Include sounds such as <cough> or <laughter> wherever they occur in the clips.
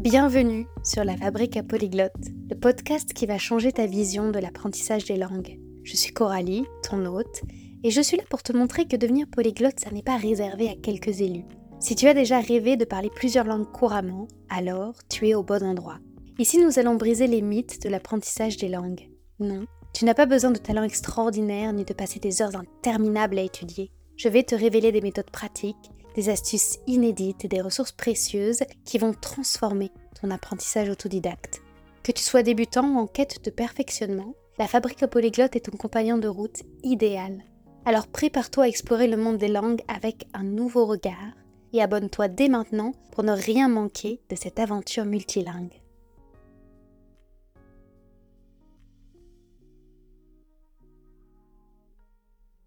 Bienvenue sur la Fabrique à Polyglotte, le podcast qui va changer ta vision de l'apprentissage des langues. Je suis Coralie, ton hôte, et je suis là pour te montrer que devenir polyglotte, ça n'est pas réservé à quelques élus. Si tu as déjà rêvé de parler plusieurs langues couramment, alors tu es au bon endroit. Ici, nous allons briser les mythes de l'apprentissage des langues. Non, tu n'as pas besoin de talent extraordinaire ni de passer des heures interminables à étudier. Je vais te révéler des méthodes pratiques des astuces inédites et des ressources précieuses qui vont transformer ton apprentissage autodidacte. Que tu sois débutant ou en quête de perfectionnement, la fabrique polyglotte est ton compagnon de route idéal. Alors prépare-toi à explorer le monde des langues avec un nouveau regard et abonne-toi dès maintenant pour ne rien manquer de cette aventure multilingue.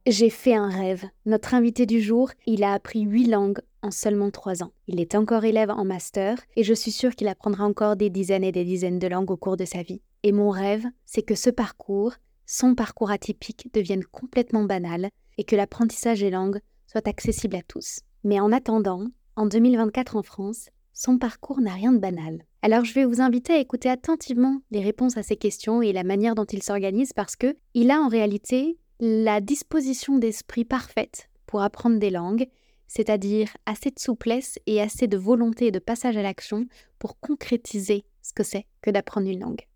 J'ai fait un rêve. Notre invité du jour, il a appris huit langues en seulement trois ans. Il est encore élève en master et je suis sûre qu'il apprendra encore des dizaines et des dizaines de langues au cours de sa vie. Et mon rêve, c'est que ce parcours, son parcours atypique, devienne complètement banal et que l'apprentissage des langues soit accessible à tous. Mais en attendant, en 2024 en France, son parcours n'a rien de banal. Alors je vais vous inviter à écouter attentivement les réponses à ces questions et la manière dont il s'organise parce que il a en réalité la disposition d'esprit parfaite pour apprendre des langues, c'est-à-dire assez de souplesse et assez de volonté et de passage à l'action pour concrétiser ce que c'est que d'apprendre une langue.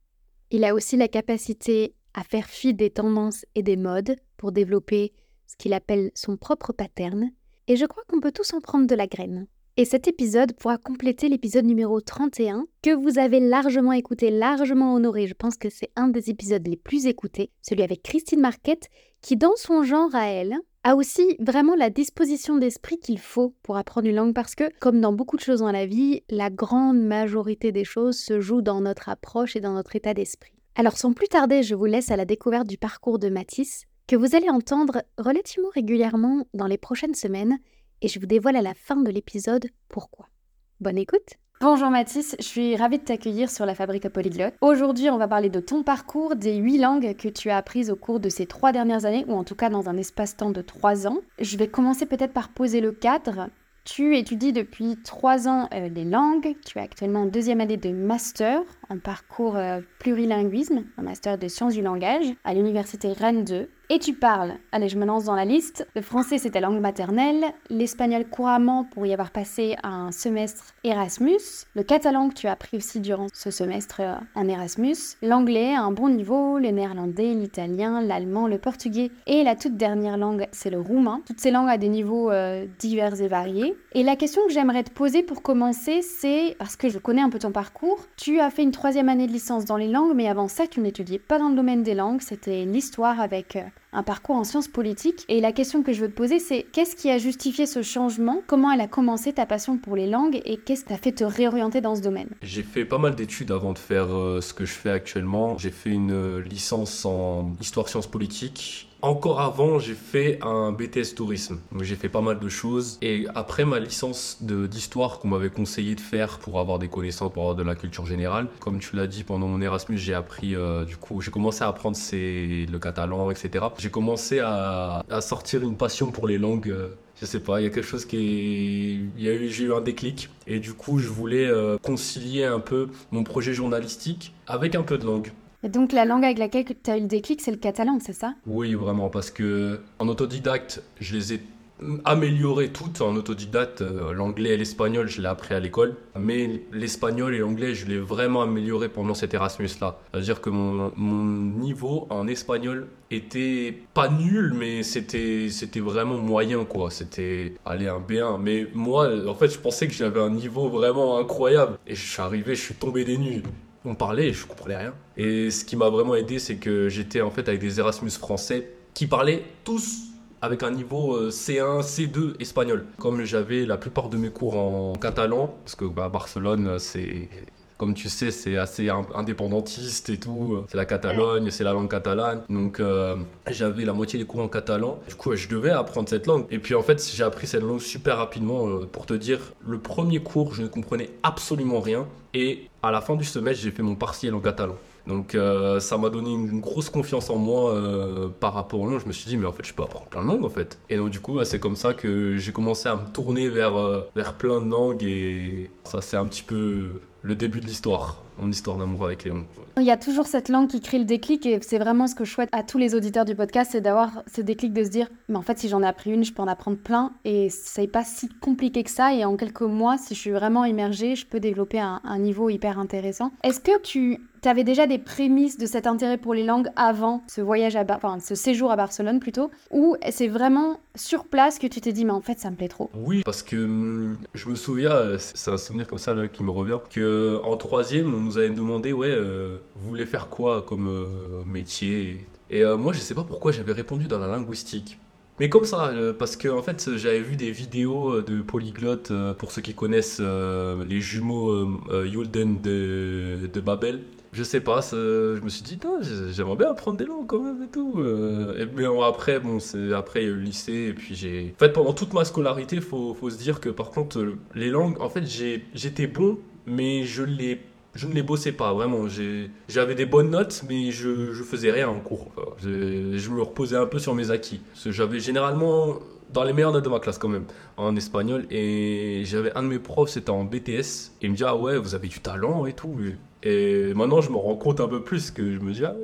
Il a aussi la capacité à faire fi des tendances et des modes pour développer ce qu'il appelle son propre pattern, et je crois qu'on peut tous en prendre de la graine. Et cet épisode pourra compléter l'épisode numéro 31 que vous avez largement écouté, largement honoré. Je pense que c'est un des épisodes les plus écoutés, celui avec Christine Marquette, qui dans son genre à elle a aussi vraiment la disposition d'esprit qu'il faut pour apprendre une langue parce que, comme dans beaucoup de choses dans la vie, la grande majorité des choses se jouent dans notre approche et dans notre état d'esprit. Alors sans plus tarder, je vous laisse à la découverte du parcours de Matisse, que vous allez entendre relativement régulièrement dans les prochaines semaines et je vous dévoile à la fin de l'épisode pourquoi. Bonne écoute Bonjour Mathis, je suis ravie de t'accueillir sur la Fabrique Polyglotte. Aujourd'hui, on va parler de ton parcours, des huit langues que tu as apprises au cours de ces trois dernières années, ou en tout cas dans un espace-temps de trois ans. Je vais commencer peut-être par poser le cadre. Tu étudies depuis trois ans euh, les langues. Tu es actuellement en deuxième année de master en parcours euh, plurilinguisme, un master de sciences du langage à l'université Rennes 2. Et tu parles, allez je me lance dans la liste, le français c'est ta langue maternelle, l'espagnol couramment pour y avoir passé un semestre Erasmus, le catalan que tu as appris aussi durant ce semestre euh, en Erasmus, l'anglais à un bon niveau, le néerlandais, l'italien, l'allemand, le portugais. Et la toute dernière langue c'est le roumain. Toutes ces langues à des niveaux euh, divers et variés. Et la question que j'aimerais te poser pour commencer c'est, parce que je connais un peu ton parcours, tu as fait une troisième année de licence dans les langues mais avant ça tu n'étudiais pas dans le domaine des langues, c'était l'histoire avec... Euh, un parcours en sciences politiques. Et la question que je veux te poser, c'est qu'est-ce qui a justifié ce changement? Comment elle a commencé ta passion pour les langues? Et qu'est-ce qui t'a fait te réorienter dans ce domaine? J'ai fait pas mal d'études avant de faire euh, ce que je fais actuellement. J'ai fait une euh, licence en histoire sciences politiques encore avant, j'ai fait un BTS tourisme. J'ai fait pas mal de choses. Et après ma licence d'histoire qu'on m'avait conseillé de faire pour avoir des connaissances, pour avoir de la culture générale, comme tu l'as dit, pendant mon Erasmus, j'ai appris, euh, du coup, j'ai commencé à apprendre le catalan, etc. J'ai commencé à, sortir une passion pour les langues. Euh, je sais pas, il y a quelque chose qui est... J'ai eu un déclic. Et du coup, je voulais euh, concilier un peu mon projet journalistique avec un peu de langue. Et donc la langue avec laquelle tu as eu le déclic, c'est le catalan, c'est ça? Oui, vraiment, parce que en autodidacte, je les ai améliorées toutes en autodidacte. Euh, l'anglais et l'espagnol, je l'ai appris à l'école. Mais l'espagnol et l'anglais, je l'ai vraiment amélioré pendant cet Erasmus-là. C'est-à-dire que mon, niveau en espagnol était pas nul, mais c'était, c'était vraiment moyen, quoi. C'était, aller un B1. Mais moi, en fait, je pensais que j'avais un niveau vraiment incroyable. Et je suis arrivé, je suis tombé des nues on parlait je comprenais rien. Et ce qui m'a vraiment aidé, c'est que j'étais en fait avec des Erasmus français qui parlaient tous avec un niveau C1, euh, C2 espagnol. Comme j'avais la plupart de mes cours en catalan, parce que bah, Barcelone, c'est comme tu sais, c'est assez indépendantiste et tout. C'est la Catalogne, c'est la langue catalane. Donc euh, j'avais la moitié des cours en catalan. Du coup, je devais apprendre cette langue. Et puis en fait, j'ai appris cette langue super rapidement. Euh, pour te dire, le premier cours, je ne comprenais absolument rien. Et à la fin du semestre, j'ai fait mon partiel en catalan. Donc euh, ça m'a donné une grosse confiance en moi par rapport aux langues. Je me suis dit, mais en fait, je peux apprendre plein de langues en fait. Et donc du coup, c'est comme ça que j'ai commencé à me tourner vers, vers plein de langues et ça c'est un petit peu le début de l'histoire, mon histoire d'amour avec les langues. Il y a toujours cette langue qui crée le déclic et c'est vraiment ce que je souhaite à tous les auditeurs du podcast, c'est d'avoir ce déclic de se dire, mais en fait si j'en ai appris une, je peux en apprendre plein et c'est pas si compliqué que ça et en quelques mois, si je suis vraiment immergée, je peux développer un, un niveau hyper intéressant. Est-ce que tu avais déjà des prémices de cet intérêt pour les langues avant ce voyage à enfin ce séjour à Barcelone plutôt ou c'est vraiment sur place que tu t'es dit mais en fait ça me plaît trop? Oui parce que hum, je me souviens euh, c'est un souvenir comme ça là, qui me revient que en troisième on nous avait demandé ouais euh, vous voulez faire quoi comme euh, métier? Et moi je sais pas pourquoi j'avais répondu dans la linguistique mais comme ça, parce que en fait, j'avais vu des vidéos de polyglottes, pour ceux qui connaissent les jumeaux Yulden de, de Babel, je sais pas, je me suis dit, j'aimerais bien apprendre des langues quand même et tout. Euh. et, mais après, bon, c'est après le lycée et puis j'ai. En fait, pendant toute ma scolarité, faut, faut se dire que par contre, les langues, en fait, j'étais bon, mais je je ne les bossais pas vraiment. J'avais des bonnes notes, mais je, je faisais rien en cours. Je, me reposais un peu sur mes acquis. J'avais généralement dans les meilleures notes de ma classe quand même, en espagnol. Et j'avais un de mes profs, c'était en BTS. Il me dit, ah ouais, vous avez du talent et tout. Et maintenant, je me rends compte un peu plus que je me dis, ah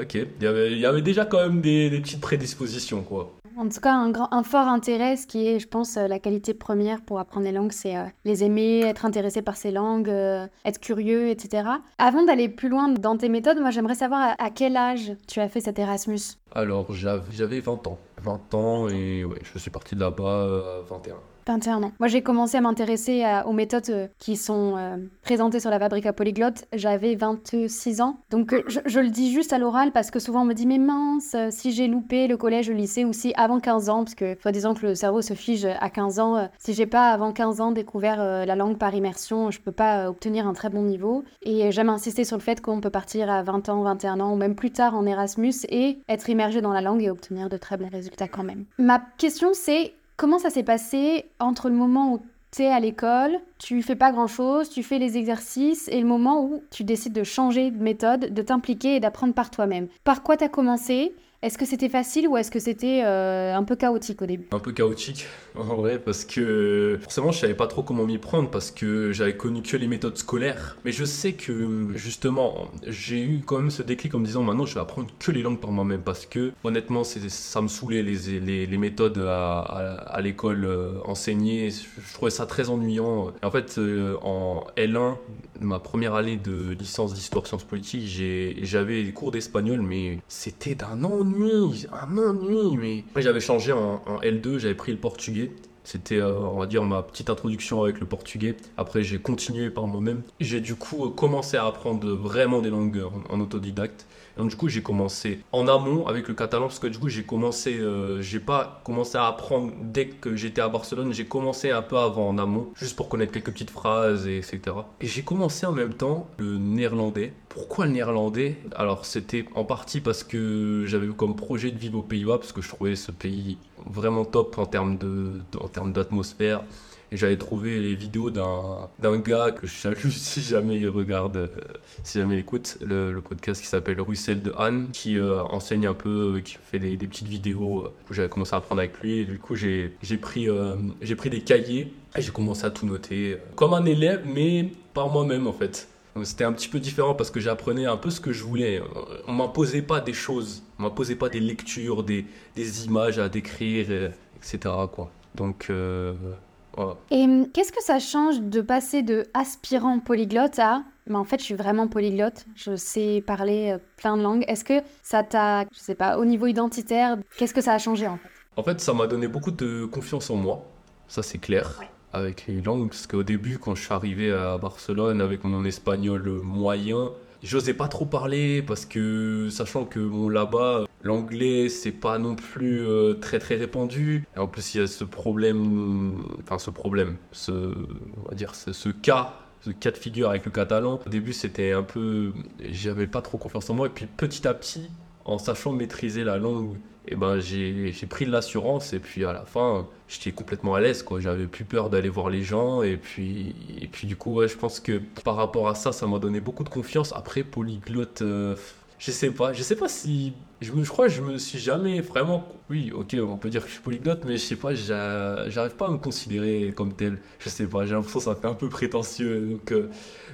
ok, il y avait, il y avait déjà quand même des, des petites prédispositions, quoi. En tout cas, un, fort intérêt, ce qui est, je pense, euh, la qualité première pour apprendre les langues, c'est euh, les aimer, être intéressé par ces langues, euh, être curieux, etc. Avant d'aller plus loin dans tes méthodes, moi j'aimerais savoir à, quel âge tu as fait cet Erasmus? Alors, j'avais 20 ans. 20 ans et je suis parti de là-bas à 21. 21 ans. Moi, j'ai commencé à m'intéresser aux méthodes euh, qui sont euh, présentées sur la Fabrica Polyglotte. J'avais 26 ans. Donc, euh, je, le dis juste à l'oral parce que souvent on me dit Mais mince, si j'ai loupé le collège, le lycée ou si avant 15 ans, parce que soi-disant que le cerveau se fige à 15 ans, si j'ai pas avant 15 ans découvert la langue par immersion, je peux pas obtenir un très bon niveau. Et j'aime insister sur le fait qu'on peut partir à 20 ans, 21 ans ou même plus tard en Erasmus et être immergé dans la langue et obtenir de très bons résultats quand même. Ma question c'est Comment ça s'est passé entre le moment où tu es à l'école, tu fais pas grand-chose, tu fais les exercices et le moment où tu décides de changer de méthode, de t'impliquer et d'apprendre par toi-même? Par quoi tu as commencé? Est-ce que c'était facile ou est-ce que c'était euh, un peu chaotique au début? Un peu chaotique, <laughs> en vrai, parce que forcément je savais pas trop comment m'y prendre parce que j'avais connu que les méthodes scolaires. Mais je sais que justement j'ai eu quand même ce déclic en me disant maintenant je vais apprendre que les langues par moi-même parce que honnêtement ça me saoulait les, les, méthodes à, à, l'école euh, enseignées. Je trouvais ça très ennuyant. en fait, euh, en L1, ma première année de licence d'histoire sciences politiques, j'avais des cours d'espagnol, mais c'était d'un an un ennui, mais... Après, j'avais changé en, L2, j'avais pris le portugais. C'était, euh, on va dire, ma petite introduction avec le portugais. Après, j'ai continué par moi-même. J'ai du coup euh, commencé à apprendre vraiment des langues en autodidacte. Donc du coup, j'ai commencé en amont avec le catalan parce que du coup, j'ai commencé, euh, j'ai pas commencé à apprendre dès que j'étais à Barcelone. J'ai commencé un peu avant en amont, juste pour connaître quelques petites phrases, et etc. Et j'ai commencé en même temps le néerlandais. Pourquoi le néerlandais? Alors c'était en partie parce que j'avais comme projet de vivre aux Pays-Bas parce que je trouvais ce pays vraiment top en termes de, en termes d'atmosphère et j'avais trouvé les vidéos d'un gars que je salue <laughs> si jamais il regarde, euh, si jamais il écoute, le, podcast qui s'appelle Russell de Anne, qui euh, enseigne un peu, euh, qui fait des, petites vidéos. où J'avais commencé à apprendre avec lui et du coup j'ai pris, j'ai pris des cahiers et j'ai commencé à tout noter comme un élève, mais par moi-même en fait. C'était un petit peu différent parce que j'apprenais un peu ce que je voulais. On m'imposait pas des choses, on m'imposait pas des lectures, des, des images à décrire, etc. Quoi. Donc et hum, qu'est-ce que ça change de passer de aspirant polyglotte à mais en fait, je suis vraiment polyglotte, je sais parler euh, plein de langues. Est-ce que ça t'a, je sais pas, au niveau identitaire, qu'est-ce que ça a changé en fait? En fait, ça m'a donné beaucoup de confiance en moi, ça c'est clair, avec les langues, parce qu'au début, quand je suis arrivé à Barcelone avec mon espagnol moyen, j'osais pas trop parler parce que, sachant que là-bas, L'anglais, c'est pas non plus euh, très très répandu. Et en plus, il y a ce problème, enfin ce problème, ce, on va dire, ce cas ce cas de figure avec le catalan. Au début, c'était un peu. J'avais pas trop confiance en moi. Et puis petit à petit, en sachant maîtriser la langue, et ben, j'ai pris l'assurance. Et puis à la fin, j'étais complètement à l'aise. J'avais plus peur d'aller voir les gens. Et puis, du coup, je pense que par rapport à ça, ça m'a donné beaucoup de confiance. Après, polyglotte. Euh, je sais pas, je sais pas si. Je, me, je crois que je me suis jamais vraiment. Oui, ok, on peut dire que je suis polyglotte, mais je sais pas, j'arrive pas à me considérer comme tel. Je sais pas, j'ai l'impression que ça fait un peu prétentieux. Donc, euh,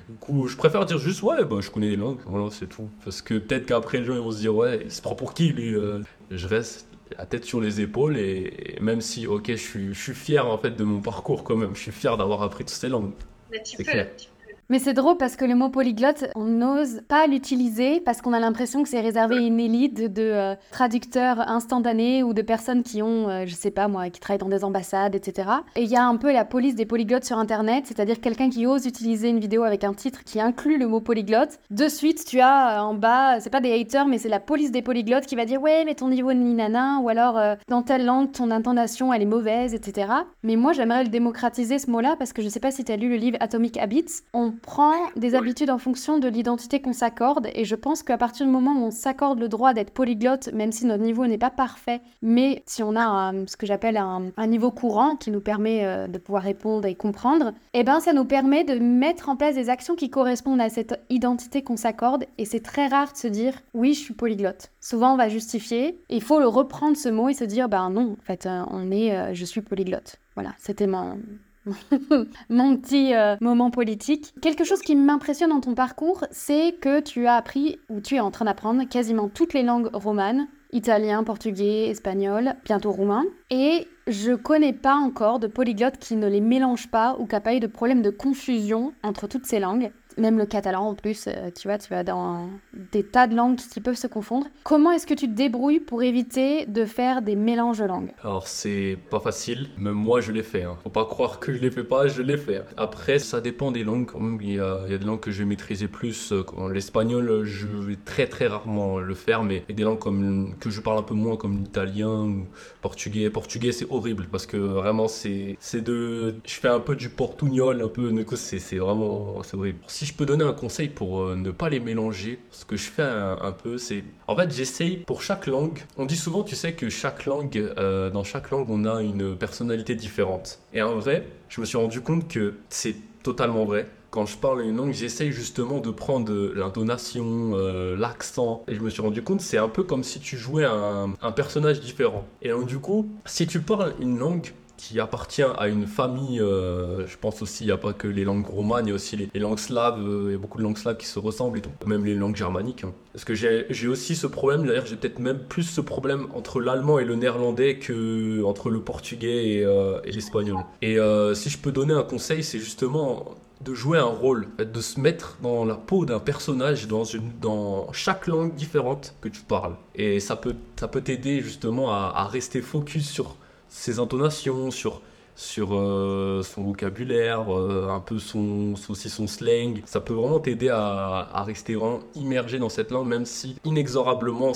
du coup, je préfère dire juste, ouais, bah, je connais les langues, voilà, c'est tout. Parce que peut-être qu'après, les gens ils vont se dire, ouais, il se prend pour qui lui euh. Je reste la tête sur les épaules et, même si, ok, je suis, je suis fier en fait de mon parcours quand même, je suis fier d'avoir appris toutes ces langues. Mais tu peux, tu mais c'est drôle parce que le mot polyglotte, on n'ose pas l'utiliser parce qu'on a l'impression que c'est réservé à une élite de euh, traducteurs instantanés ou de personnes qui ont, euh, je sais pas moi, qui travaillent dans des ambassades, etc. Et il y a un peu la police des polyglottes sur Internet, c'est-à-dire quelqu'un qui ose utiliser une vidéo avec un titre qui inclut le mot polyglotte. De suite, tu as euh, en bas, c'est pas des haters, mais c'est la police des polyglottes qui va dire ouais, mais ton niveau de ninana, ou alors dans telle langue, ton intonation, elle est mauvaise, etc. Mais moi, j'aimerais le démocratiser ce mot-là parce que je sais pas si tu as lu le livre Atomic Habits. Prend des habitudes en fonction de l'identité qu'on s'accorde. Et je pense qu'à partir du moment où on s'accorde le droit d'être polyglotte, même si notre niveau n'est pas parfait, mais si on a ce que j'appelle un, niveau courant qui nous permet euh, de pouvoir répondre et comprendre, eh ben ça nous permet de mettre en place des actions qui correspondent à cette identité qu'on s'accorde. Et c'est très rare de se dire oui, je suis polyglotte. Souvent, on va justifier. Il faut le reprendre ce mot et se dire ben non, en fait, euh, on est, euh, je suis polyglotte. Voilà, c'était mon, <laughs> mon petit euh, moment politique. Quelque chose qui m'impressionne dans ton parcours, c'est que tu as appris, ou tu es en train d'apprendre, quasiment toutes les langues romanes, italien, portugais, espagnol, bientôt roumain. Et je connais pas encore de polyglotte qui ne les mélange pas ou qui n'a pas eu de problème de confusion entre toutes ces langues même le catalan en plus, euh, tu vois, tu vas dans des tas de langues qui peuvent se confondre. Comment est-ce que tu te débrouilles pour éviter de faire des mélanges de langues? Alors c'est pas facile, même moi je l'ai fait. Hein. Faut pas croire que je l'ai fait pas, je l'ai fait. Après ça dépend des langues. Il y a, il y a des langues que je maîtriser plus. Euh, l'espagnol, je vais très très rarement le faire, mais il y a des langues comme, que je parle un peu moins comme l'italien ou portugais. Portugais c'est horrible parce que vraiment c'est de... Je fais un peu du portugnol, un peu... C'est vraiment... C'est horrible je peux donner un conseil pour euh, ne pas les mélanger, ce que je fais un, peu, c'est. En fait, j'essaye pour chaque langue. On dit souvent, tu sais, que chaque langue, euh, dans chaque langue, on a une personnalité différente. Et en vrai, je me suis rendu compte que c'est totalement vrai quand je parle une langue, j'essaye justement de prendre l'intonation, euh, l'accent. Et je me suis rendu compte, c'est un peu comme si tu jouais un, un personnage différent. Et donc, du coup, si tu parles une langue, qui appartient à une famille, euh, je pense aussi, il n'y a pas que les langues romanes, il y a aussi les, langues slaves, euh, il y a beaucoup de langues slaves qui se ressemblent et tout, même les langues germaniques. Hein. Parce que j'ai aussi ce problème, d'ailleurs j'ai peut-être même plus ce problème entre l'allemand et le néerlandais que entre le portugais et, euh, l'espagnol. Et si je peux donner un conseil, c'est justement de jouer un rôle, de se mettre dans la peau d'un personnage dans, chaque langue différente que tu parles. Et ça peut ça peut t'aider justement à rester focus sur ses intonations, sur, sur euh, son vocabulaire, euh, un peu son, aussi son slang. Ça peut vraiment t'aider à, à, rester vraiment immergé dans cette langue, même si inexorablement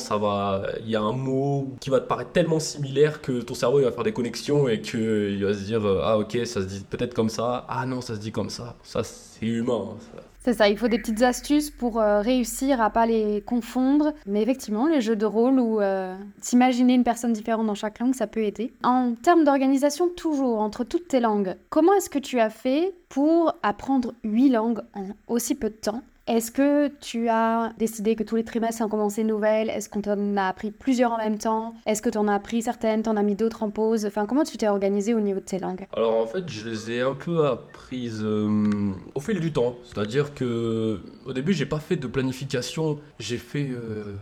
il y a un mot qui va te paraître tellement similaire que ton cerveau il va faire des connexions et qu'il va se dire ah ok ça se dit peut-être comme ça, ah non ça se dit comme ça. Ça c'est humain. Hein, c'est ça, il faut des petites astuces pour euh, réussir à pas les confondre. Mais effectivement, les jeux de rôle ou euh, s'imaginer une personne différente dans chaque langue, ça peut aider. En termes d'organisation, toujours entre toutes tes langues, comment est-ce que tu as fait pour apprendre huit langues en aussi peu de temps? Est-ce que tu as décidé que tous les trimestres, on commençait une nouvelle Est-ce qu'on t'en a appris plusieurs en même temps? Est-ce que tu en as appris certaines, t'en as mis d'autres en pause? Enfin, comment tu t'es organisé au niveau de tes langues? Alors en fait, je les ai un peu apprises euh, au fil du temps. C'est-à-dire que au début, j'ai pas fait de planification. J'ai fait, euh,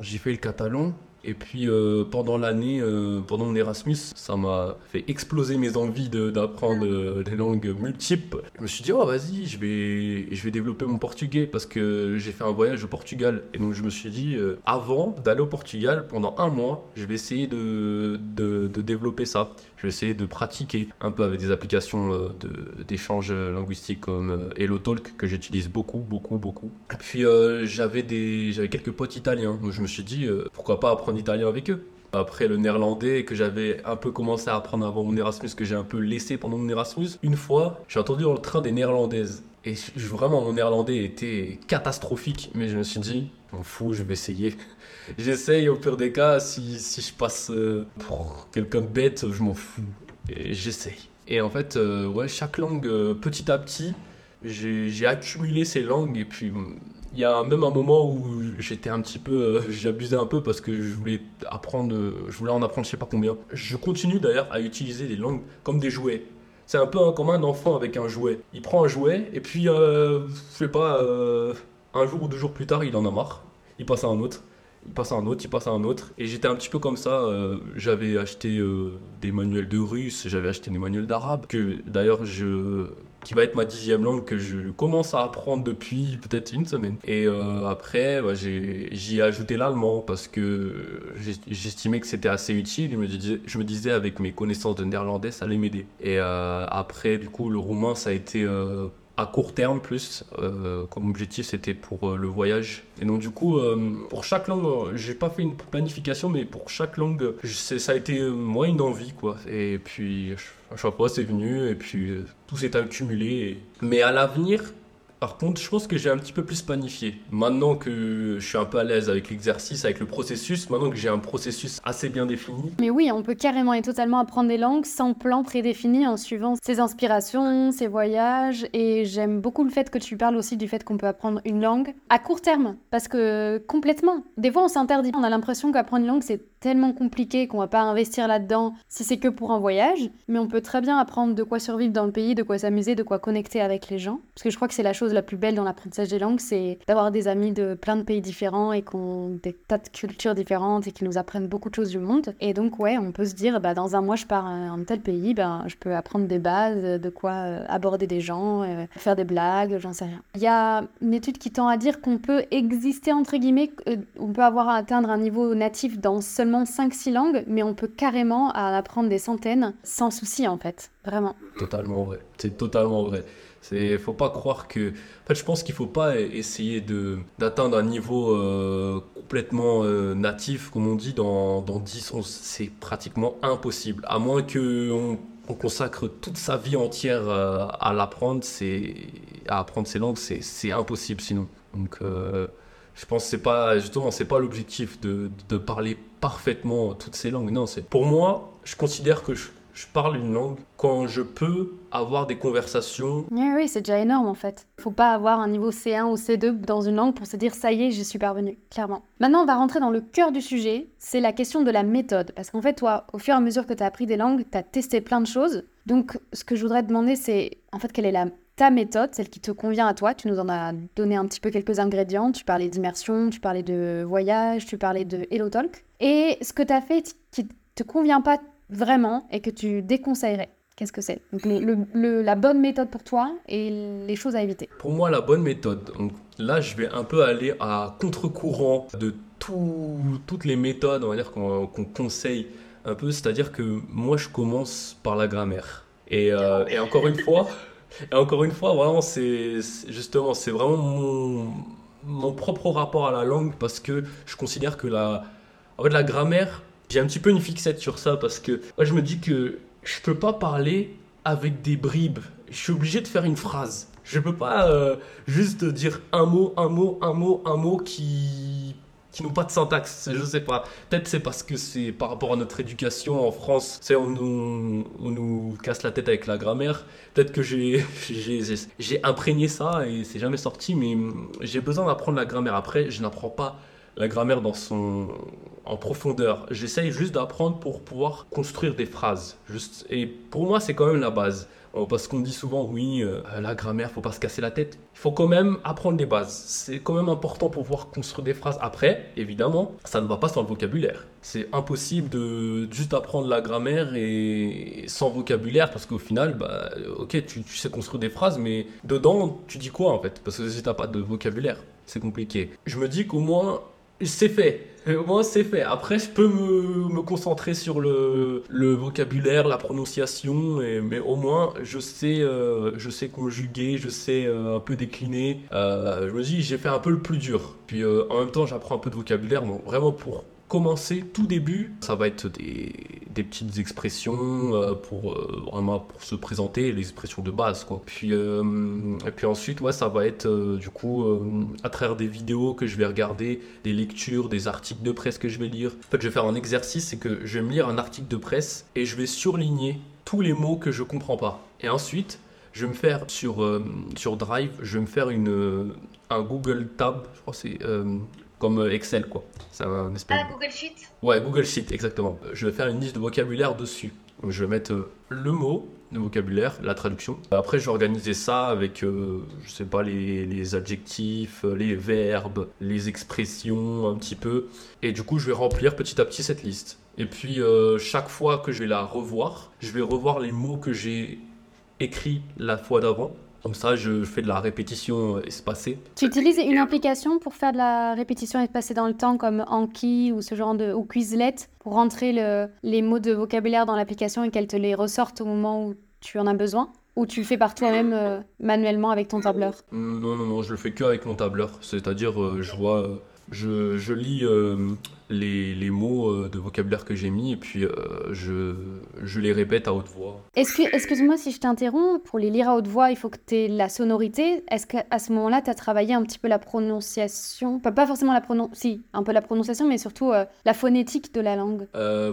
j'ai fait le catalan et puis euh, pendant l'année, euh, pendant mon Erasmus, ça m'a fait exploser mes envies d'apprendre euh, des langues multiples. Je me suis dit, oh vas-y, je vais, je vais développer mon portugais parce que j'ai fait un voyage au Portugal. Et donc je me suis dit, avant d'aller au Portugal, pendant un mois, je vais essayer de, de, de, développer ça. Je vais essayer de pratiquer un peu avec des applications d'échange linguistique comme HelloTalk que j'utilise beaucoup, beaucoup, beaucoup. Et puis j'avais quelques potes italiens. Donc je me suis dit, pourquoi pas apprendre en italien avec eux. Après le néerlandais que j'avais un peu commencé à apprendre avant mon Erasmus, que j'ai un peu laissé pendant mon Erasmus, une fois, j'ai entendu dans le train des néerlandaises. Et vraiment, mon néerlandais était catastrophique, mais je me suis dit, m'en fous, je vais essayer. <laughs> J'essaye, au pire des cas, si, si je passe euh, pour quelqu'un de bête, je m'en fous. J'essaye. Et en fait, euh, ouais, chaque langue, euh, petit à petit, j'ai accumulé ces langues et puis Il y a même un moment où j'étais un petit peu, euh, j'abusais un peu parce que je voulais apprendre, je voulais en apprendre je sais pas combien. Je continue d'ailleurs à utiliser les langues comme des jouets. C'est un peu comme un enfant avec un jouet. Il prend un jouet et puis, euh, je sais pas, euh, un jour ou deux jours plus tard, il en a marre. Il passe à un autre. Il passe à un autre, il passe à un autre. Et j'étais un petit peu comme ça. euh, j'avais acheté des manuels de russe, j'avais acheté des manuels d'arabe, que d'ailleurs je qui va être ma dixième langue que je commence à apprendre depuis peut-être une semaine. Et euh, après, bah, j'y ai ajouté l'allemand parce que j'estimais que c'était assez utile. Je me, disais, je me disais avec mes connaissances de néerlandais, ça allait m'aider. Et euh, après, du coup, le roumain, ça a été euh, à court terme plus. Euh, comme objectif, c'était pour euh, le voyage. Et donc, du coup, euh, pour chaque langue, j'ai pas fait une planification, mais pour chaque langue, ça a été euh, moi une envie, quoi. Et puis, à chaque fois, c'est venu, et puis tout s'est accumulé. Mais à l'avenir, par contre, je pense que j'ai un petit peu plus planifié. Maintenant que je suis un peu à l'aise avec l'exercice, avec le processus, maintenant que j'ai un processus assez bien défini, Mais oui, on peut carrément et totalement apprendre des langues sans plan prédéfini en suivant ses inspirations, ses voyages. Et j'aime beaucoup le fait que tu parles aussi du fait qu'on peut apprendre une langue à court terme. Parce que complètement, des fois on s'interdit. On a l'impression qu'apprendre une langue c'est tellement compliqué qu'on va pas investir là-dedans si c'est que pour un voyage. Mais on peut très bien apprendre de quoi survivre dans le pays, de quoi s'amuser, de quoi connecter avec les gens. Parce que je crois que c'est la chose la plus belle dans l'apprentissage des langues, c'est d'avoir des amis de plein de pays différents et qu'on des tas de cultures différentes et qui nous apprennent beaucoup de choses du monde. Et donc ouais, on peut se dire bah dans un mois je pars à un tel pays, ben je peux apprendre des bases, de quoi euh, aborder des gens, euh, faire des blagues, j'en sais rien. Il y a une étude qui tend à dire qu'on peut exister entre guillemets, euh, on peut avoir à atteindre un niveau natif dans seulement 5-6 langues, mais on peut carrément en apprendre des centaines sans souci en fait, vraiment. totalement vrai. C'est totalement vrai. C'est, faut pas croire que. En fait, je pense qu'il faut pas essayer de d'atteindre un niveau euh, complètement euh, natif, comme on dit, dans, dans 10 ans. C'est pratiquement impossible. À moins que on, on consacre toute sa vie entière euh, à l'apprendre, c'est à apprendre ces langues, c'est, c'est impossible sinon. Donc, je pense que c'est pas justement c'est pas l'objectif de, de parler parfaitement toutes ces langues. Non, c'est pour moi, je considère que je parle une langue quand je peux avoir des conversations. Oui, oui, c'est déjà énorme en fait. Faut pas avoir un niveau C1 ou C2 dans une langue pour se dire ça y est, j'y suis parvenu, clairement. Maintenant, on va rentrer dans le cœur du sujet, c'est la question de la méthode. Parce qu'en fait, toi, au fur et à mesure que tu as appris des langues, tu as testé plein de choses. Donc, ce que je voudrais te demander, c'est en fait quelle est la ta méthode, celle qui te convient à toi? Tu nous en as donné un petit peu quelques ingrédients. Tu parlais d'immersion, tu parlais de voyage, tu parlais de Hello Talk. Et ce que tu as fait qui te convient pas vraiment et que tu déconseillerais. Qu'est-ce que c'est? Donc la bonne méthode pour toi et les choses à éviter. Pour moi, la bonne méthode. Donc là, je vais un peu aller à contre-courant de tout- toutes les méthodes, qu'on conseille un peu. C'est-à-dire que moi, je commence par la grammaire. Et, euh, encore une fois, et encore une fois, vraiment, c'est c'est- justement, c'est vraiment mon, mon propre rapport à la langue parce que je considère que la, en fait, la grammaire, j'ai un petit peu une fixette sur ça parce que moi, je me dis que je peux pas parler avec des bribes. Je suis obligé de faire une phrase. Je peux pas euh, juste dire un mot, un mot, un mot, un mot qui qui n'ont pas de syntaxe. Je sais pas. Peut-être c'est parce que c'est par rapport à notre éducation en France. C'est on nous on nous casse la tête avec la grammaire. Peut-être que <laughs> j'ai j'ai imprégné ça et c'est jamais sorti. Mais j'ai besoin d'apprendre la grammaire. Après, je n'apprends pas la grammaire dans son en profondeur. J'essaye juste d'apprendre pour pouvoir construire des phrases. Juste et pour moi, c'est quand même la base. Oh, Parce qu'on dit souvent, oui, euh, la grammaire, faut pas se casser la tête. Il faut quand même apprendre les bases. C'est quand même important pour pouvoir construire des phrases. Après, évidemment, ça ne va pas sans le vocabulaire. C'est impossible de juste apprendre la grammaire et sans vocabulaire parce qu'au final, bah, ok, tu, tu sais construire des phrases, mais dedans, tu dis quoi en fait? Parce que si t'as pas de vocabulaire, c'est compliqué. Je me dis qu'au moins, c'est fait. Au moins, c'est fait. Après, je peux me, concentrer sur le, vocabulaire, la prononciation, mais au moins, je sais, euh, conjuguer, je sais euh, un peu décliner. Euh, je me dis, j'ai fait un peu le plus dur. Puis en même temps, j'apprends un peu de vocabulaire. Donc vraiment, pour commencer, tout début, ça va être des, petites expressions euh, pour euh, vraiment pour se présenter, les expressions de base, quoi. Puis, euh, et puis ensuite, ouais, ça va être du coup à travers des vidéos que je vais regarder, des lectures, des articles de presse que je vais lire. En fait, je vais faire un exercice, c'est que je vais me lire un article de presse et je vais surligner tous les mots que je comprends pas. Et ensuite, je vais me faire sur, sur Drive, je vais me faire une, un Google Tab, je crois c'est comme Excel quoi. C'est un espèce. Ah, Google Sheet? Ouais, Google Sheet, exactement. Je vais faire une liste de vocabulaire dessus. je vais mettre le mot, le vocabulaire, la traduction. Après, je vais organiser ça avec, je sais pas, les, les, adjectifs, les verbes, les expressions un petit peu. Et du coup, je vais remplir petit à petit cette liste. Et puis, chaque fois que je vais la revoir, je vais revoir les mots que j'ai écrits la fois d'avant comme ça, je fais de la répétition espacée. Tu utilises une application pour faire de la répétition espacée dans le temps, comme Anki ou ce genre de ou Quizlet, pour rentrer le, les mots de vocabulaire dans l'application et qu'elle te les ressorte au moment où tu en as besoin? Ou tu le fais par toi-même euh, manuellement avec ton tableur? Non, non, non, je le fais que avec mon tableur. C'est-à-dire, euh, je vois, euh, je, je, lis les, les, mots euh, de vocabulaire que j'ai mis et puis euh, je, je, les répète à haute voix. Excuse-moi si je t'interromps, pour les lire à haute voix, il faut que tu aies la sonorité. Est-ce qu'à ce moment-là, tu as travaillé un petit peu la prononciation? Pas, pas forcément la prononciation, si, un peu la prononciation, mais surtout euh, la phonétique de la langue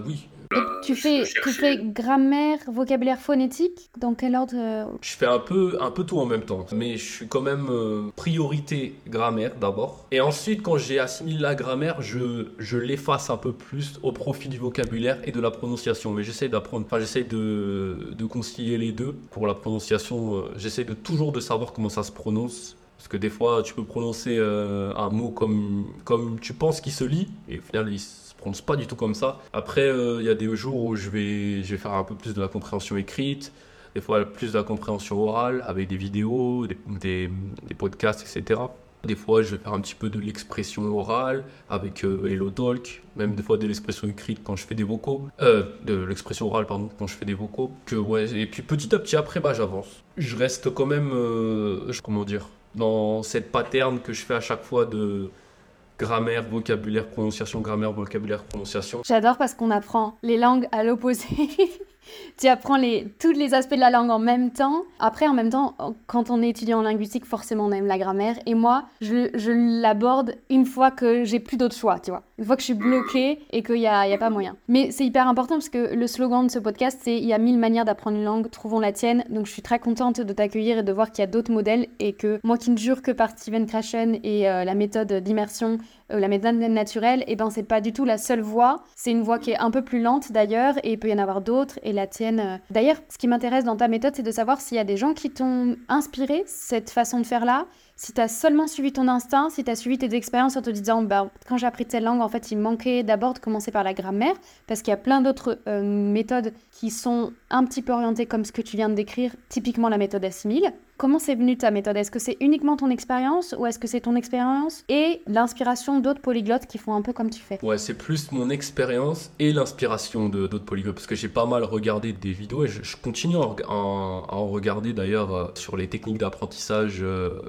Oui, tu fais, tu fais grammaire, vocabulaire phonétique Dans quel ordre euh, Je fais un peu, un peu tout en même temps. Mais je suis quand même euh, priorité grammaire d'abord. Et ensuite, quand j'ai assimilé la grammaire, je, je l'efface un peu plus au profit du vocabulaire et de la prononciation. Mais j'essaie d'apprendre, enfin j'essaie de, de concilier les deux. Pour la prononciation, euh, j'essaie de toujours de savoir comment ça se prononce. Parce que des fois, tu peux prononcer un mot comme, comme tu penses qu'il se lit, et au final, il prononce pas du tout comme ça. Après, euh, il y a des jours où je vais, je vais faire un peu plus de la compréhension écrite, des fois plus de la compréhension orale avec des vidéos, des, des, podcasts, etc. Des fois, je vais faire un petit peu de l'expression orale avec euh, Hello Talk, même des fois de l'expression écrite quand je fais des vocaux, euh, de l'expression orale pardon quand je fais des vocaux. Que ouais, et puis petit à petit après, bah j'avance. Je reste quand même, comment dire, dans cette pattern que je fais à chaque fois de grammaire, vocabulaire, prononciation, grammaire, vocabulaire, prononciation. J'adore parce qu'on apprend les langues à l'opposé. <laughs> tu apprends les, tous les aspects de la langue en même temps. Après, en même temps, quand on est étudiant en linguistique, forcément, on aime la grammaire. Et moi, je, je l'aborde une fois que j'ai plus d'autre choix, tu vois. Une fois que je suis bloquée et qu'il n'y a, y a pas moyen. Mais c'est hyper important parce que le slogan de ce podcast, c'est il y a mille manières d'apprendre une langue, trouvons la tienne. Donc, je suis très contente de t'accueillir et de voir qu'il y a d'autres modèles et que moi qui ne jure que par Steven Krashen et euh, la méthode d'immersion euh, la méthode naturelle, et eh ben c'est pas du tout la seule voie. C'est une voie qui est un peu plus lente d'ailleurs, et il peut y en avoir d'autres. Et la tienne. Euh, d'ailleurs, ce qui m'intéresse dans ta méthode, c'est de savoir s'il y a des gens qui t'ont inspiré cette façon de faire là, si tu as seulement suivi ton instinct, si tu as suivi tes expériences en te disant bah, quand j'ai appris telle langue, en fait, il manquait d'abord de commencer par la grammaire, parce qu'il y a plein d'autres euh, méthodes qui sont un petit peu orientées comme ce que tu viens de décrire, typiquement la méthode assimile. Comment c'est venu ta méthode? Est-ce que c'est uniquement ton expérience ou est-ce que c'est ton expérience et l'inspiration d'autres polyglottes qui font un peu comme tu fais? Ouais, c'est plus mon expérience et l'inspiration d'autres polyglottes parce que j'ai pas mal regardé des vidéos et je, continue à, en regarder d'ailleurs euh, sur les techniques d'apprentissage euh,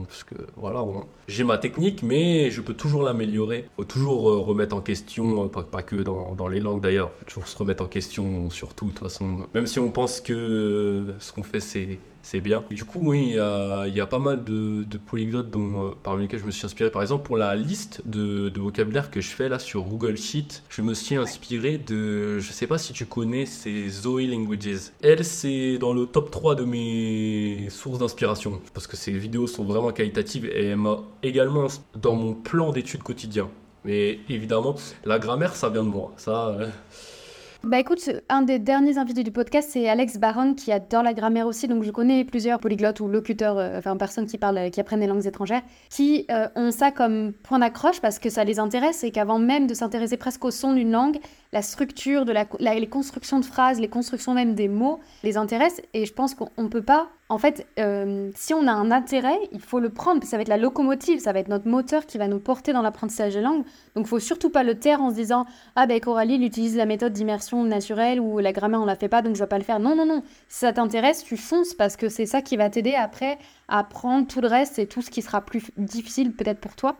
parce que voilà, j'ai ma technique, mais je peux toujours l'améliorer. Faut toujours euh, remettre en question, euh, pas, que dans, les langues d'ailleurs, faut toujours se remettre en question sur tout, de toute façon. Même si on pense que ce qu'on fait c'est c'est bien. du coup, oui, il y a, pas mal de, de polyglottes dont, euh, parmi lesquels je me suis inspiré. Par exemple, pour la liste de, de, vocabulaire que je fais là sur Google Sheet, je me suis inspiré de, je sais pas si tu connais, c'est Zoe Languages. Elle, c'est dans le top 3 de mes sources d'inspiration parce que ses vidéos sont vraiment qualitatives et elle m'a également dans mon plan d'études quotidien. Mais évidemment, la grammaire, ça vient de moi. Ça. Euh, bah écoute, un des derniers invités du podcast, c'est Alex Baron qui adore la grammaire aussi. Donc je connais plusieurs polyglottes ou locuteurs, euh, enfin personnes qui parlent, qui apprennent les langues étrangères, qui euh, ont ça comme point d'accroche parce que ça les intéresse et qu'avant même de s'intéresser presque au son d'une langue, la structure, de la, les constructions de phrases, les constructions même des mots les intéressent. Et je pense qu'on ne peut pas en fait, euh, si on a un intérêt, il faut le prendre. Ça va être la locomotive, ça va être notre moteur qui va nous porter dans l'apprentissage des langues. Donc, il faut surtout pas le taire en se disant Ah, ben Coralie, il utilise la méthode d'immersion naturelle ou la grammaire, on la fait pas, donc je vais pas le faire. Non, non, non. Si ça t'intéresse, tu fonces parce que c'est ça qui va t'aider après à apprendre tout le reste et tout ce qui sera plus difficile peut-être pour toi.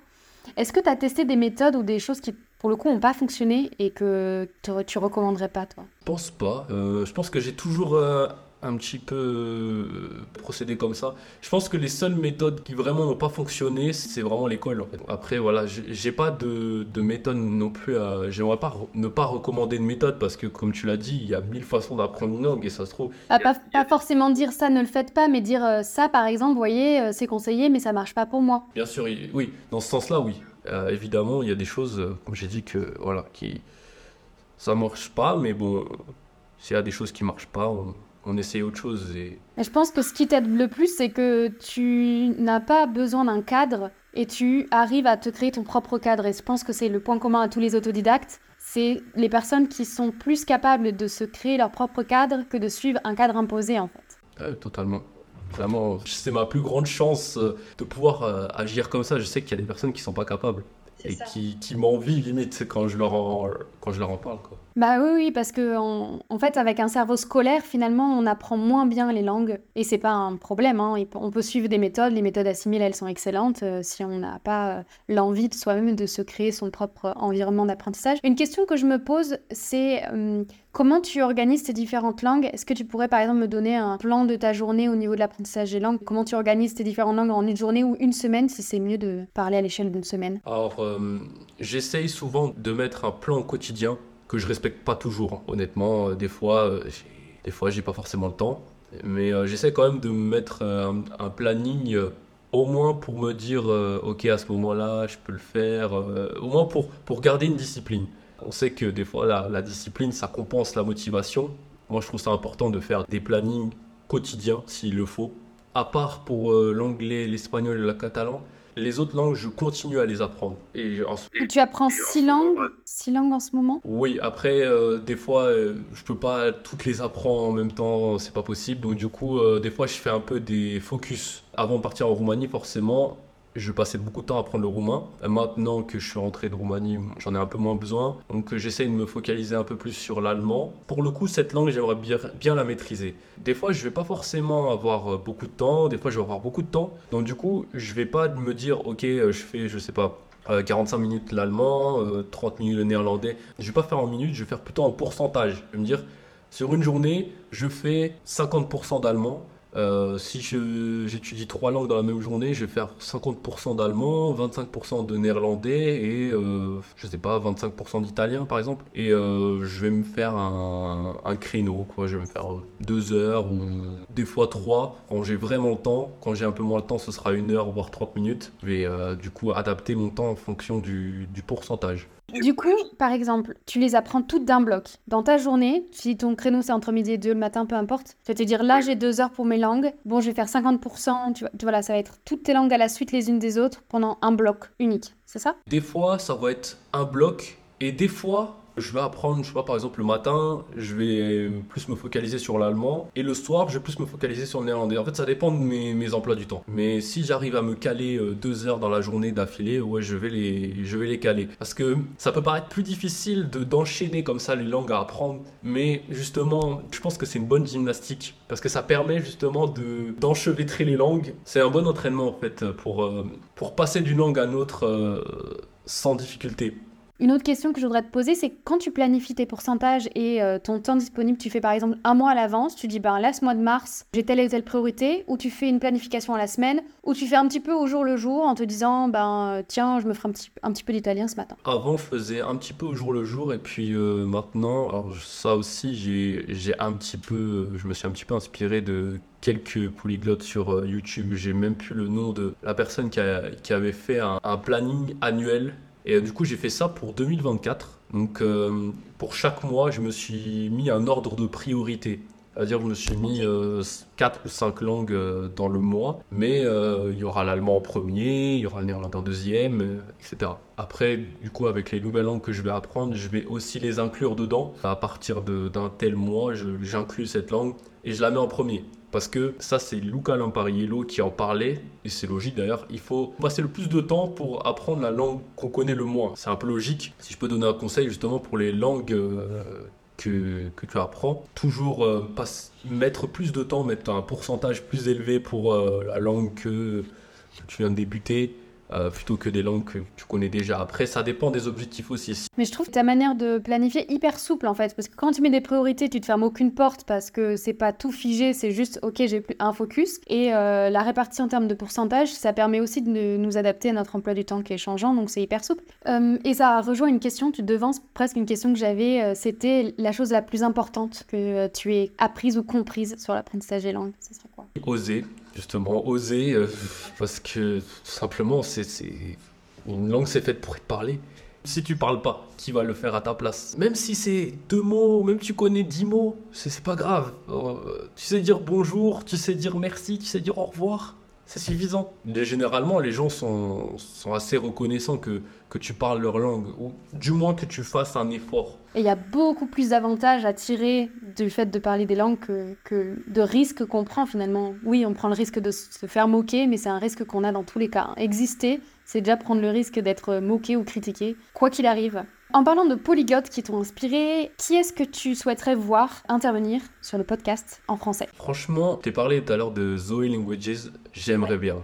Est-ce que tu as testé des méthodes ou des choses qui, pour le coup, n'ont pas fonctionné et que tu recommanderais pas, toi? Je pense pas. Euh, je pense que j'ai toujours. Un petit peu euh, procéder comme ça. Je pense que les seules méthodes qui vraiment n'ont pas fonctionné, c'est vraiment l'école. Après, voilà, j'ai pas de, de, méthode non plus. J'aimerais pas ne pas recommander de méthode parce que, comme tu l'as dit, il y a mille façons d'apprendre une langue et ça se trouve. Ah, pas, pas, forcément dire ça, ne le faites pas, mais dire euh, ça, par exemple, vous voyez, euh, c'est conseillé, mais ça marche pas pour moi. Bien sûr, oui, dans ce sens-là, oui. évidemment, il y a des choses, comme j'ai dit, que voilà, qui ça marche pas, mais bon, s'il y a des choses qui marchent pas, on, on essaye autre chose. Et... je pense que ce qui t'aide le plus, c'est que tu n'as pas besoin d'un cadre et tu arrives à te créer ton propre cadre. Et je pense que c'est le point commun à tous les autodidactes. C'est les personnes qui sont plus capables de se créer leur propre cadre que de suivre un cadre imposé, en fait. totalement. Vraiment, c'est ma plus grande chance euh, de pouvoir euh, agir comme ça. Je sais qu'il y a des personnes qui ne sont pas capables et qui, qui m'envient limite quand je leur en, quand je leur en parle. Quoi. Bah oui, oui, parce que en, fait, avec un cerveau scolaire, finalement, on apprend moins bien les langues. Et c'est pas un problème. Hein. On peut suivre des méthodes. Les méthodes assimilées, elles sont excellentes euh, si on n'a pas euh, l'envie de soi-même de se créer son propre environnement d'apprentissage. Une question que je me pose, c'est euh, comment tu organises tes différentes langues? Est-ce que tu pourrais, par exemple, me donner un plan de ta journée au niveau de l'apprentissage des langues? Comment tu organises tes différentes langues en une journée ou une semaine, si c'est mieux de parler à l'échelle d'une semaine? Alors, j'essaye souvent de mettre un plan quotidien que je respecte pas toujours. Honnêtement, euh, des fois, euh, des fois, j'ai pas forcément le temps. Mais euh, j'essaie quand même de me mettre un, planning au moins pour me dire ok à ce moment-là je peux le faire au moins pour, pour garder une discipline on sait que des fois la, la, discipline ça compense la motivation moi je trouve ça important de faire des plannings quotidiens s'il le faut à part pour l'anglais l'espagnol et le catalan les autres langues, je continue à les apprendre. Et, tu apprends six langues, six langues en ce moment Oui, après, euh, des fois, euh, je peux pas toutes les apprendre en même temps, c'est pas possible. Donc, du coup, euh, des fois, je fais un peu des focus. Avant de partir en Roumanie, forcément, je passais beaucoup de temps à apprendre le roumain. Maintenant que je suis rentré de Roumanie, j'en ai un peu moins besoin. Donc j'essaie de me focaliser un peu plus sur l'allemand. Pour le coup, cette langue, j'aimerais bien, bien la maîtriser. Des fois, je vais pas forcément avoir euh, beaucoup de temps. Des fois, je vais avoir beaucoup de temps. Donc du coup, je vais pas me dire, ok, euh, je fais, je sais pas, 45 euh, minutes l'allemand, 30 minutes le néerlandais. Je vais pas faire en minutes, je vais faire plutôt en pourcentage. Je vais me dire, sur une journée, je fais 50% d'allemand, euh, si j'étudie trois langues dans la même journée, je vais faire 50% d'allemand, 25% de néerlandais et euh, je sais pas 25% d'italien par exemple. Et euh, je vais me faire un, un, créneau, quoi. Je vais me faire deux heures ou des fois trois quand j'ai vraiment le temps. Quand j'ai un peu moins le temps, ce sera une heure voire 30 minutes. Je vais euh, du coup adapter mon temps en fonction du, du pourcentage. Du coup, par exemple, tu les apprends toutes d'un bloc. Dans ta journée, si ton créneau c'est entre midi et deux le matin, peu importe, tu vas te dire là j'ai deux heures pour mes langues. Bon, je vais faire 50%. Tu vois, voilà, ça va être toutes tes langues à la suite les unes des autres pendant un bloc unique. C'est ça? Des fois, ça va être un bloc et des fois, je vais apprendre, je sais pas, par exemple, le matin, je vais plus me focaliser sur l'allemand. Et le soir, je vais plus me focaliser sur le néerlandais. En fait, ça dépend de mes, emplois du temps. Mais si j'arrive à me caler euh, deux heures dans la journée d'affilée, ouais, je vais, les, je vais les caler. Parce que ça peut paraître plus difficile de, d'enchaîner comme ça les langues à apprendre. Mais justement, je pense que c'est une bonne gymnastique. Parce que ça permet justement de, d'enchevêtrer les langues. C'est un bon entraînement, en fait, pour, euh, pour passer d'une langue à une autre euh, sans difficulté. Une autre question que je voudrais te poser, c'est quand tu planifies tes pourcentages et euh, ton temps disponible, tu fais par exemple un mois à l'avance, tu dis ben là ce mois de mars, j'ai telle et telle priorité, ou tu fais une planification à la semaine, ou tu fais un petit peu au jour le jour en te disant ben euh, tiens, je me ferai un petit, un petit peu d'italien ce matin. Avant, je faisais un petit peu au jour le jour et puis euh, maintenant, alors ça aussi, j'ai un petit peu, je me suis un petit peu inspiré de quelques polyglottes sur YouTube. J'ai même plus le nom de la personne qui, qui avait fait un planning annuel et euh, du coup, j'ai fait ça pour 2024. Donc, euh, pour chaque mois, je me suis mis un ordre de priorité. C'est-à-dire, je me suis mis 4 euh, ou 5 langues dans le mois, mais il y aura l'allemand en premier, il y aura le néerlandais en deuxième, etc. Après, du coup, avec les nouvelles langues que je vais apprendre, je vais aussi les inclure dedans. À partir d'un tel mois, j'inclus cette langue et je la mets en premier. Parce que ça, c'est Luca Lampariello qui en parlait, et c'est logique d'ailleurs. Il faut passer le plus de temps pour apprendre la langue qu'on connaît le moins. C'est un peu logique. Si je peux donner un conseil justement pour les langues euh, que, que, tu apprends, toujours euh, mettre plus de temps, mettre un pourcentage plus élevé pour euh, la langue que tu viens de débuter. Euh, plutôt que des langues que tu connais déjà. Après, ça dépend des objectifs aussi. Mais je trouve ta manière de planifier hyper souple en fait, parce que quand tu mets des priorités, tu te fermes aucune porte parce que c'est pas tout figé, c'est juste ok, j'ai un focus. Et euh, la répartie en termes de pourcentage, ça permet aussi de nous adapter à notre emploi du temps qui est changeant, donc c'est hyper souple. Euh, et ça rejoint une question, tu devances presque une question que j'avais, c'était la chose la plus importante que tu aies apprise ou comprise sur l'apprentissage des langues. Ça serait quoi? Oser, justement, oser, parce que simplement, c'est une langue, c'est faite pour être parlée. Si tu parles pas, qui va le faire à ta place? Même si c'est deux mots, même tu connais dix mots, c'est pas grave. Euh, tu sais dire bonjour, tu sais dire merci, tu sais dire au revoir. C'est suffisant. généralement, les gens sont, sont assez reconnaissants que, que tu parles leur langue, ou du moins que tu fasses un effort. Et il y a beaucoup plus d'avantages à tirer du fait de parler des langues que, que de risques qu'on prend finalement. Oui, on prend le risque de se faire moquer, mais c'est un risque qu'on a dans tous les cas. Exister, c'est déjà prendre le risque d'être moqué ou critiqué, quoi qu'il arrive. En parlant de polyglottes qui t'ont inspiré, qui est-ce que tu souhaiterais voir intervenir sur le podcast en français? Franchement, tu parlé tout à l'heure de Zoe Languages, j'aimerais bien.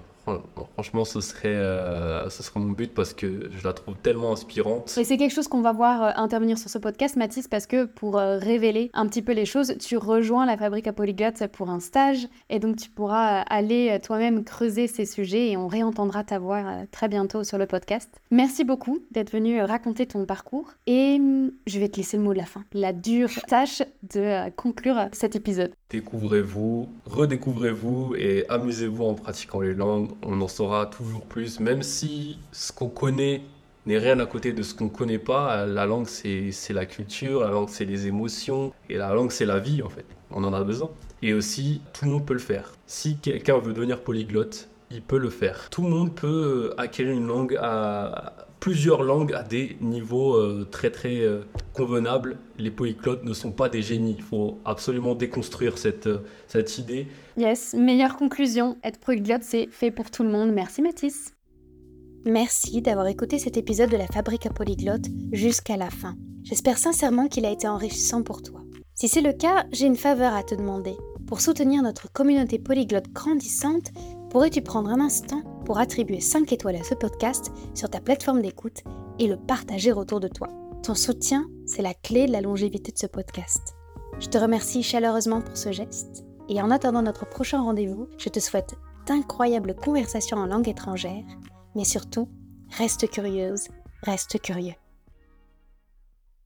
Franchement, ce serait, euh, ce serait mon but parce que je la trouve tellement inspirante. Et c'est quelque chose qu'on va voir euh, intervenir sur ce podcast, Mathis, parce que pour euh, révéler un petit peu les choses, tu rejoins la fabrique à polyglotte pour un stage et donc tu pourras aller toi-même creuser ces sujets et on réentendra ta voix très bientôt sur le podcast. Merci beaucoup d'être venu raconter ton parcours et hum, je vais te laisser le mot de la fin, la dure <laughs> tâche de conclure cet épisode. Découvrez-vous, redécouvrez-vous et amusez-vous en pratiquant les langues on en saura toujours plus, même si ce qu'on connaît n'est rien à côté de ce qu'on ne connaît pas. La langue, c'est la culture, la langue, c'est les émotions, et la langue, c'est la vie, en fait. On en a besoin. Et aussi, tout le monde peut le faire. Si quelqu'un veut devenir polyglotte, il peut le faire. Tout le monde peut acquérir une langue à, plusieurs langues à des niveaux euh, très très euh, convenables. Les polyglottes ne sont pas des génies. Il faut absolument déconstruire cette, euh, cette idée. Yes, meilleure conclusion. Être polyglotte, c'est fait pour tout le monde. Merci Mathis. Merci d'avoir écouté cet épisode de la Fabrique à Polyglotte jusqu'à la fin. J'espère sincèrement qu'il a été enrichissant pour toi. Si c'est le cas, j'ai une faveur à te demander. Pour soutenir notre communauté polyglotte grandissante, pourrais-tu prendre un instant pour attribuer 5 étoiles à ce podcast sur ta plateforme d'écoute et le partager autour de toi? Ton soutien, c'est la clé de la longévité de ce podcast. Je te remercie chaleureusement pour ce geste et en attendant notre prochain rendez-vous, je te souhaite d'incroyables conversations en langue étrangère, mais surtout, reste curieuse, reste curieux.